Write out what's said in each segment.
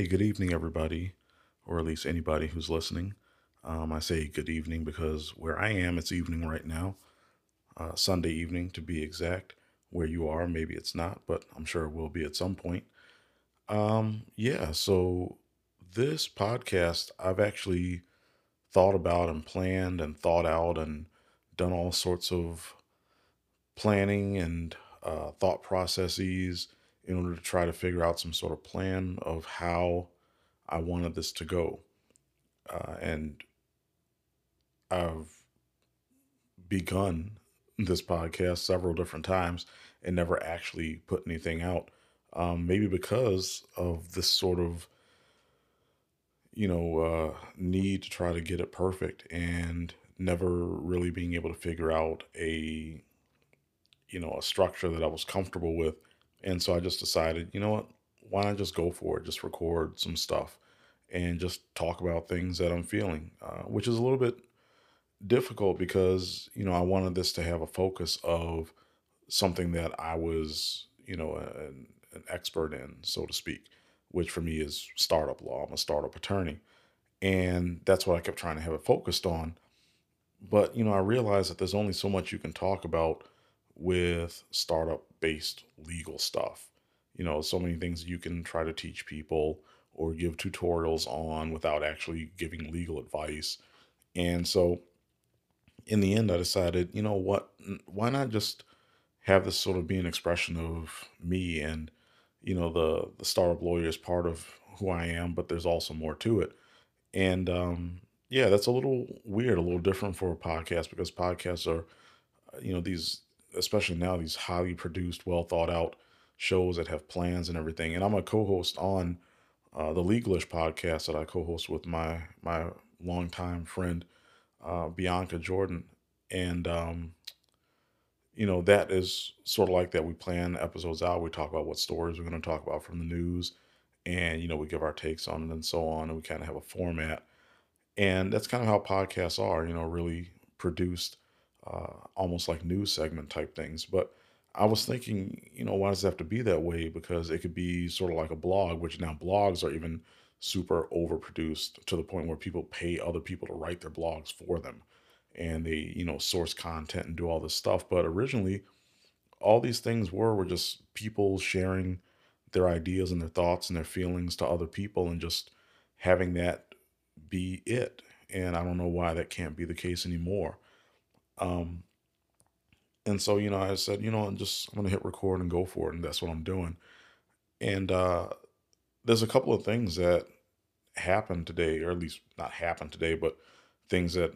Hey, good evening, everybody, or at least anybody who's listening. Um, I say good evening because where I am, it's evening right now, uh, Sunday evening to be exact. Where you are, maybe it's not, but I'm sure it will be at some point. Um, yeah, so this podcast, I've actually thought about and planned and thought out and done all sorts of planning and uh, thought processes in order to try to figure out some sort of plan of how I wanted this to go. Uh, and I've begun this podcast several different times and never actually put anything out. Um, maybe because of this sort of, you know, uh, need to try to get it perfect and never really being able to figure out a, you know, a structure that I was comfortable with. And so I just decided, you know what, why not just go for it? Just record some stuff and just talk about things that I'm feeling, uh, which is a little bit difficult because you know I wanted this to have a focus of something that I was you know an, an expert in, so to speak, which for me is startup law. I'm a startup attorney, and that's what I kept trying to have it focused on. But you know I realized that there's only so much you can talk about with startup based legal stuff. You know, so many things you can try to teach people or give tutorials on without actually giving legal advice. And so in the end, I decided, you know what, why not just have this sort of be an expression of me and, you know, the the startup lawyer is part of who I am, but there's also more to it. And um, yeah, that's a little weird, a little different for a podcast because podcasts are, you know, these especially now these highly produced, well thought out shows that have plans and everything. And I'm a co-host on uh, the Legalish podcast that I co-host with my my longtime friend uh, Bianca Jordan, and um, you know that is sort of like that. We plan episodes out. We talk about what stories we're going to talk about from the news, and you know we give our takes on it and so on, and we kind of have a format. And that's kind of how podcasts are. You know, really produced, uh, almost like news segment type things. But I was thinking, you know, why does it have to be that way? Because it could be sort of like a blog, which now blogs are even super overproduced to the point where people pay other people to write their blogs for them and they you know source content and do all this stuff but originally all these things were were just people sharing their ideas and their thoughts and their feelings to other people and just having that be it and i don't know why that can't be the case anymore um and so you know i said you know i'm just i'm gonna hit record and go for it and that's what i'm doing and uh there's a couple of things that happened today, or at least not happened today, but things that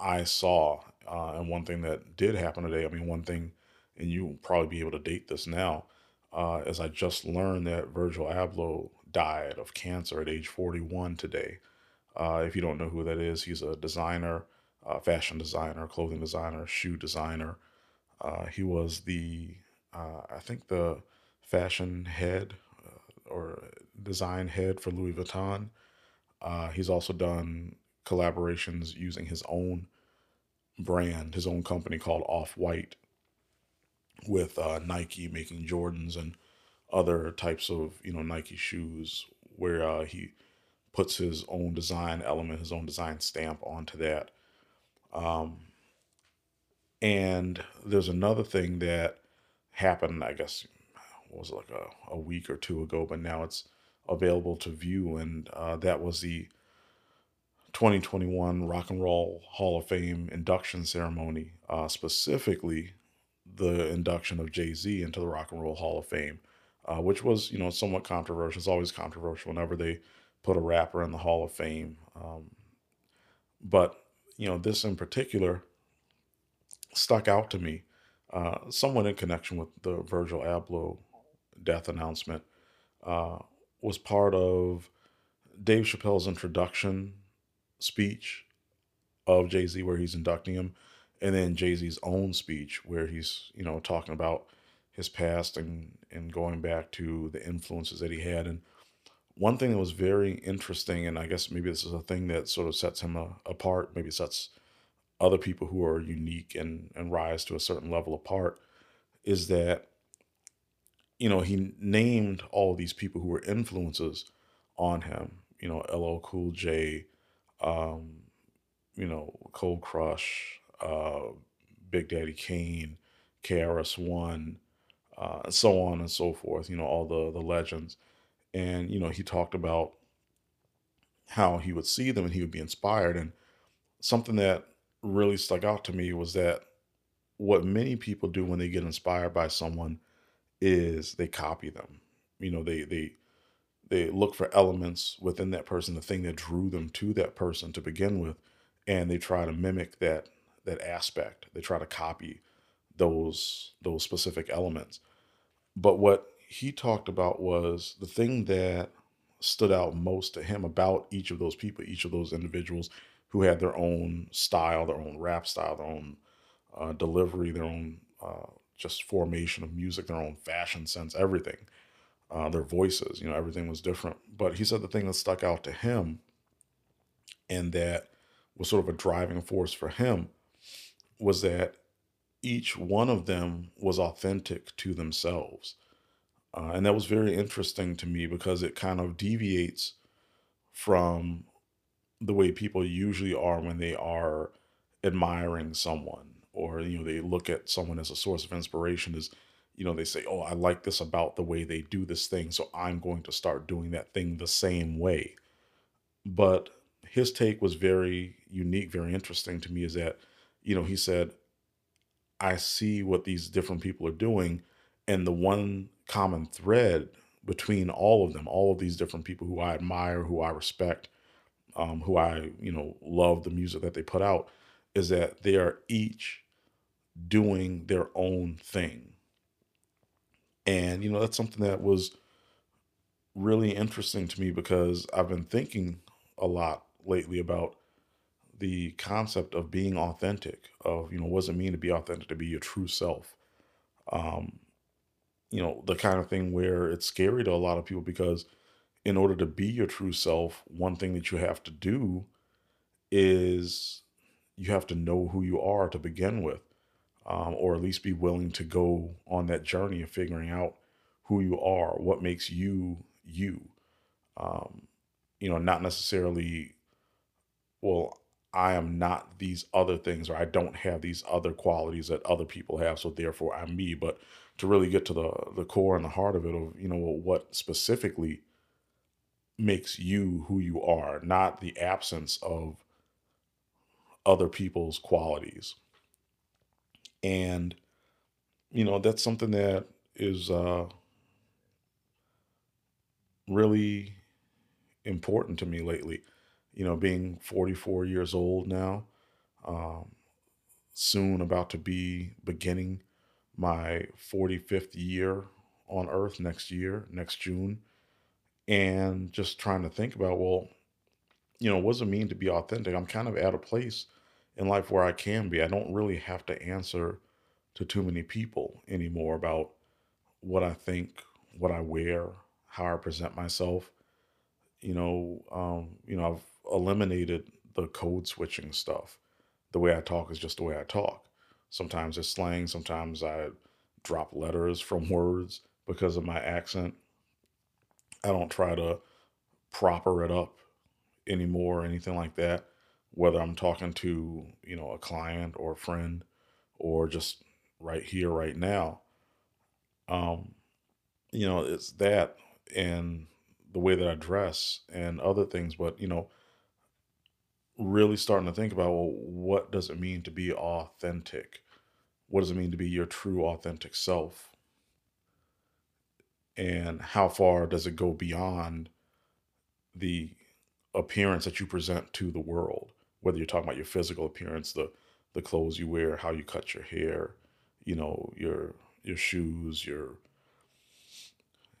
I saw. Uh, and one thing that did happen today, I mean, one thing, and you'll probably be able to date this now, uh, as I just learned that Virgil Abloh died of cancer at age 41 today. Uh, if you don't know who that is, he's a designer, uh, fashion designer, clothing designer, shoe designer. Uh, he was the, uh, I think, the fashion head or design head for Louis Vuitton. Uh, he's also done collaborations using his own brand, his own company called Off White, with uh, Nike making Jordans and other types of you know Nike shoes, where uh, he puts his own design element, his own design stamp onto that. Um, and there's another thing that happened, I guess, was like a, a week or two ago, but now it's available to view. And uh, that was the 2021 Rock and Roll Hall of Fame induction ceremony, uh, specifically the induction of Jay Z into the Rock and Roll Hall of Fame, uh, which was, you know, somewhat controversial. It's always controversial whenever they put a rapper in the Hall of Fame. Um, but, you know, this in particular stuck out to me, uh, somewhat in connection with the Virgil Abloh death announcement uh, was part of Dave Chappelle's introduction speech of Jay Z, where he's inducting him, and then Jay Z's own speech, where he's you know talking about his past and and going back to the influences that he had. And one thing that was very interesting, and I guess maybe this is a thing that sort of sets him a, apart, maybe sets other people who are unique and and rise to a certain level apart, is that you know, he named all these people who were influences on him. You know, LL Cool J, um, you know, Cold Crush, uh, Big Daddy Kane, KRS One, uh, and so on and so forth. You know, all the the legends. And you know, he talked about how he would see them and he would be inspired. And something that really stuck out to me was that what many people do when they get inspired by someone is they copy them. You know, they they they look for elements within that person, the thing that drew them to that person to begin with, and they try to mimic that that aspect. They try to copy those those specific elements. But what he talked about was the thing that stood out most to him about each of those people, each of those individuals who had their own style, their own rap style, their own uh, delivery, their own uh, just formation of music, their own fashion sense, everything, uh, their voices, you know, everything was different. But he said the thing that stuck out to him and that was sort of a driving force for him was that each one of them was authentic to themselves. Uh, and that was very interesting to me because it kind of deviates from the way people usually are when they are admiring someone or you know they look at someone as a source of inspiration is you know they say oh i like this about the way they do this thing so i'm going to start doing that thing the same way. But his take was very unique very interesting to me is that you know he said i see what these different people are doing and the one common thread between all of them all of these different people who i admire who i respect um, who i you know love the music that they put out is that they are each doing their own thing. And, you know, that's something that was really interesting to me because I've been thinking a lot lately about the concept of being authentic, of, you know, what does it mean to be authentic, to be your true self? Um, you know, the kind of thing where it's scary to a lot of people because in order to be your true self, one thing that you have to do is you have to know who you are to begin with, um, or at least be willing to go on that journey of figuring out who you are, what makes you you. Um, you know, not necessarily, well, I am not these other things, or I don't have these other qualities that other people have, so therefore I'm me. But to really get to the the core and the heart of it, of you know, what specifically makes you who you are, not the absence of other people's qualities. And, you know, that's something that is uh, really important to me lately. You know, being 44 years old now, um, soon about to be beginning my 45th year on Earth next year, next June, and just trying to think about, well, you know, what does it mean to be authentic? I'm kind of at a place in life where I can be. I don't really have to answer to too many people anymore about what I think, what I wear, how I present myself. You know, um, you know, I've eliminated the code switching stuff. The way I talk is just the way I talk. Sometimes it's slang, sometimes I drop letters from words because of my accent. I don't try to proper it up anymore or anything like that, whether I'm talking to, you know, a client or a friend or just right here, right now. Um, you know, it's that and the way that I dress and other things, but you know, really starting to think about well, what does it mean to be authentic? What does it mean to be your true authentic self? And how far does it go beyond the appearance that you present to the world, whether you're talking about your physical appearance, the the clothes you wear, how you cut your hair, you know, your your shoes, your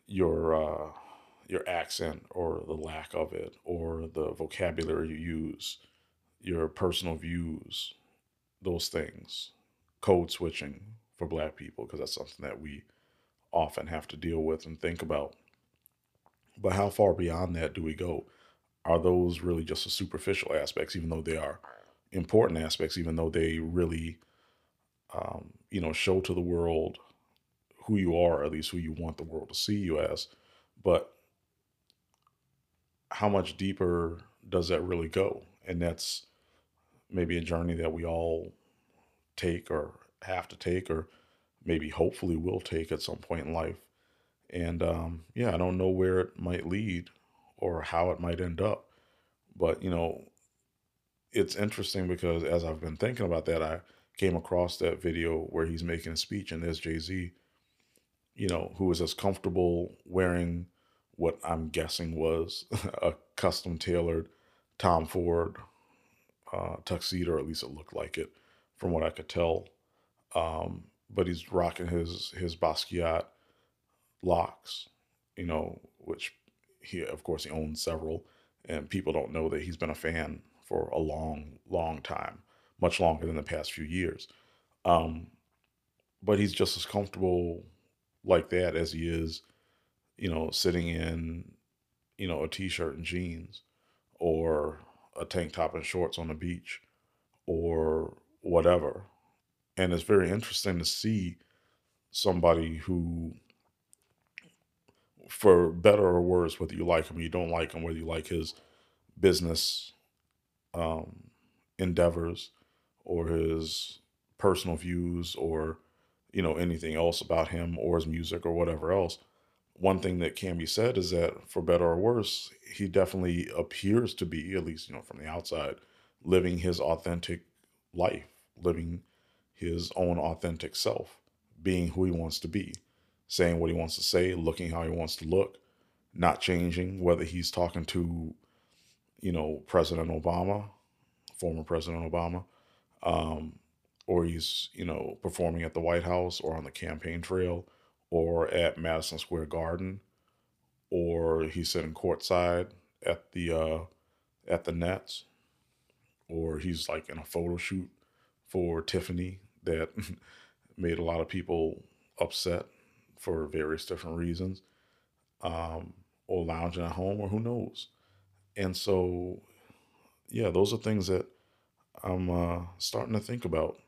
your uh, your accent or the lack of it, or the vocabulary you use, your personal views, those things, code switching for Black people, because that's something that we often have to deal with and think about. But how far beyond that do we go? are those really just the superficial aspects, even though they are important aspects, even though they really, um, you know, show to the world who you are, at least who you want the world to see you as. But how much deeper does that really go? And that's maybe a journey that we all take or have to take or maybe hopefully will take at some point in life. And um, yeah, I don't know where it might lead or how it might end up. But, you know, it's interesting because as I've been thinking about that, I came across that video where he's making a speech, and there's Jay Z, you know, who is as comfortable wearing what I'm guessing was a custom tailored Tom Ford uh, tuxedo, or at least it looked like it from what I could tell. Um, but he's rocking his his Basquiat locks, you know, which he of course he owns several, and people don't know that he's been a fan for a long, long time, much longer than the past few years. Um, but he's just as comfortable like that as he is, you know, sitting in, you know, a t-shirt and jeans, or a tank top and shorts on the beach, or whatever. And it's very interesting to see somebody who for better or worse, whether you like him or you don't like him, whether you like his business um, endeavors or his personal views or you know anything else about him or his music or whatever else one thing that can be said is that for better or worse he definitely appears to be at least you know from the outside living his authentic life living his own authentic self being who he wants to be saying what he wants to say looking how he wants to look not changing whether he's talking to you know, President Obama, former President Obama, um, or he's, you know, performing at the White House or on the campaign trail or at Madison Square Garden, or he's sitting courtside at the uh, at the Nets, or he's like in a photo shoot for Tiffany that made a lot of people upset for various different reasons, um, or lounging at home, or who knows. And so, yeah, those are things that I'm uh, starting to think about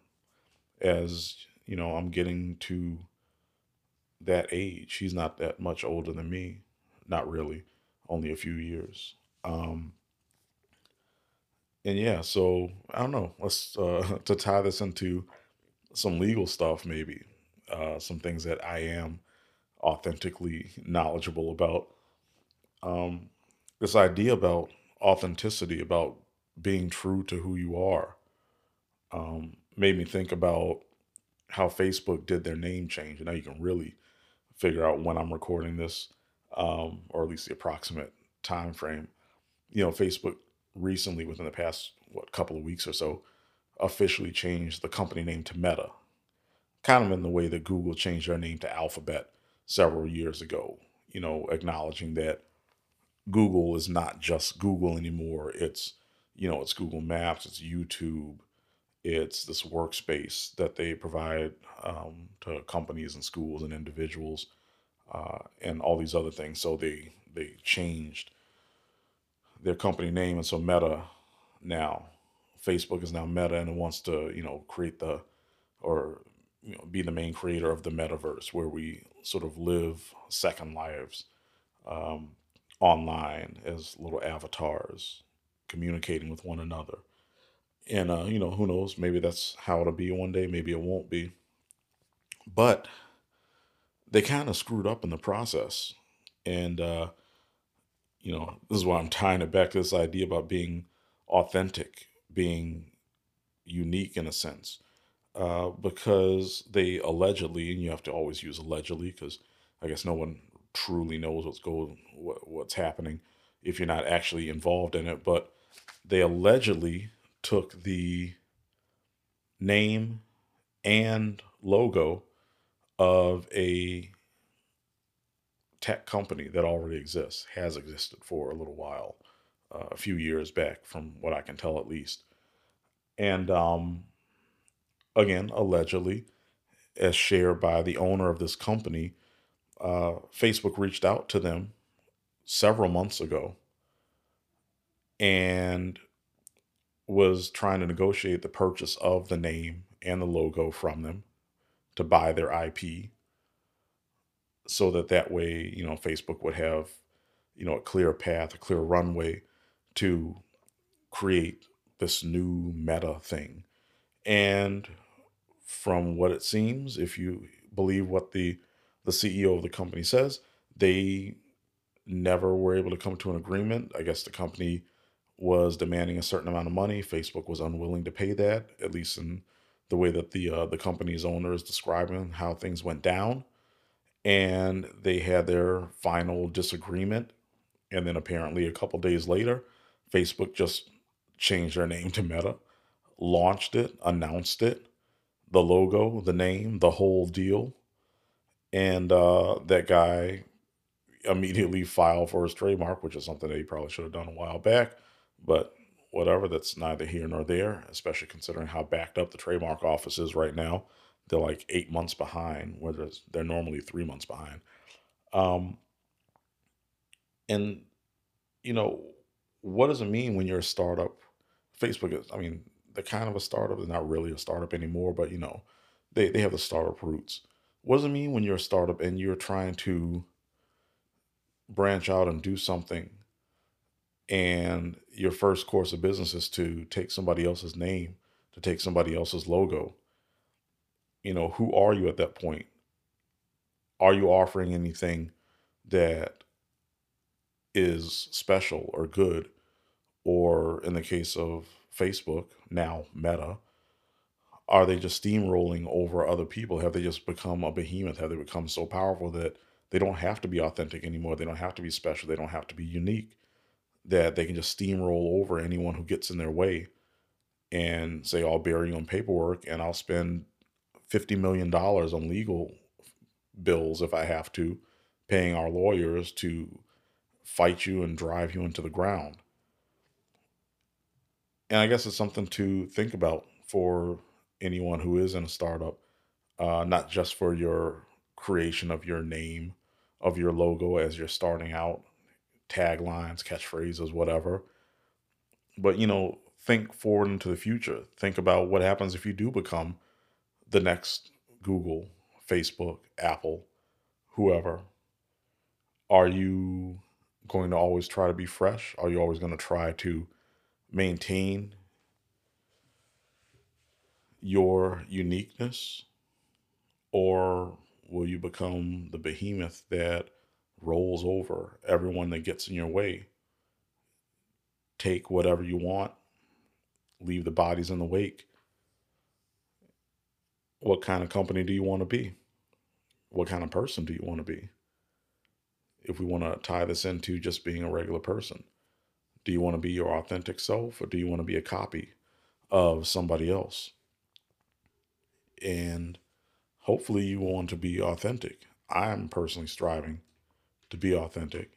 as, you know, I'm getting to that age. He's not that much older than me. Not really, only a few years. Um, and yeah, so I don't know. Let's uh, to tie this into some legal stuff, maybe uh, some things that I am authentically knowledgeable about. Um, this idea about authenticity, about being true to who you are, um, made me think about how Facebook did their name change. And now you can really figure out when I'm recording this, um, or at least the approximate time frame. You know, Facebook recently, within the past what couple of weeks or so, officially changed the company name to Meta, kind of in the way that Google changed their name to Alphabet several years ago. You know, acknowledging that Google is not just Google anymore. It's, you know, it's Google Maps, it's YouTube, it's this workspace that they provide um, to companies and schools and individuals, uh, and all these other things. So they they changed their company name, and so Meta now, Facebook is now Meta, and it wants to you know create the or you know be the main creator of the metaverse where we sort of live second lives. Um, online as little avatars communicating with one another. And, uh, you know, who knows? Maybe that's how it'll be one day. Maybe it won't be. But they kind of screwed up in the process. And, uh, you know, this is why I'm tying it back to this idea about being authentic, being unique in a sense. Uh, because they allegedly, and you have to always use allegedly because I guess no one truly knows what's going what, what's happening if you're not actually involved in it but they allegedly took the name and logo of a tech company that already exists has existed for a little while uh, a few years back from what i can tell at least. And um, again allegedly as shared by the owner of this company uh, Facebook reached out to them several months ago and was trying to negotiate the purchase of the name and the logo from them to buy their IP so that that way, you know, Facebook would have you know, a clear path, a clear runway to create this new meta thing. And from what it seems, if you believe what the the CEO of the company says, they never were able to come to an agreement. I guess the company was demanding a certain amount of money. Facebook was unwilling to pay that, at least in the way that the uh, the company's owner is describing how things went down. And they had their final disagreement. And then apparently a couple days later, Facebook just changed their name to Meta, launched it, announced it, the logo, the name, the whole deal. And uh, that guy immediately filed for his trademark, which is something that he probably should have done a while back. But whatever, that's neither here nor there, especially considering how backed up the trademark office is right now. They're like eight months behind, whereas they're normally three months behind. Um, and, you know, what does it mean when you're a startup? Facebook is, I mean, they're kind of a startup. They're not really a startup anymore, but, you know, they, they have the startup roots. What does it mean when you're a startup and you're trying to branch out and do something and your first course of business is to take somebody else's name, to take somebody else's logo, you know, who are you at that point? Are you offering anything that is special or good? Or in the case of Facebook, now Meta, are they just steamrolling over other people? Have they just become a behemoth? Have they become so powerful that they don't have to be authentic anymore? They don't have to be special. They don't have to be unique that they can just steamroll over anyone who gets in their way and say, I'll bury you on paperwork and I'll spend $50 million on legal bills if I have to, paying our lawyers to fight you and drive you into the ground. And I guess it's something to think about for anyone who is in a startup, uh, not just for your creation of your name, of your logo as you're starting out, taglines, catchphrases, whatever. But, you know, think forward into the future. Think about what happens if you do become the next Google, Facebook, Apple, whoever. Are you going to always try to be fresh? Are you always going to try to maintain your uniqueness? Or will you become the behemoth that rolls over everyone that gets in your way. Take whatever you want, leave the bodies in the wake. What kind of company do you want to be? What kind of person do you want to be? If we want to tie this into just being a regular person, do you want to be your authentic self or do you want to be a copy of somebody else? And hopefully, you want to be authentic. I'm personally striving to be authentic.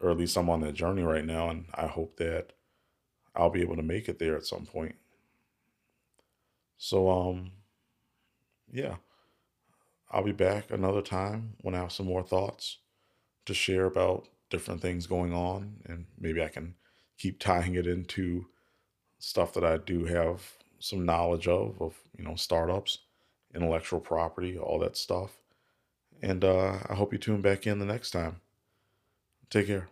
Or at least I'm on that journey right now, and I hope that I'll be able to make it there at some point. So, um, yeah, I'll be back another time when I have some more thoughts to share about different things going on, and maybe I can keep tying it into stuff that I do have some knowledge of, of you know, startups, intellectual property, all that stuff. And uh, I hope you tune back in the next time. Take care.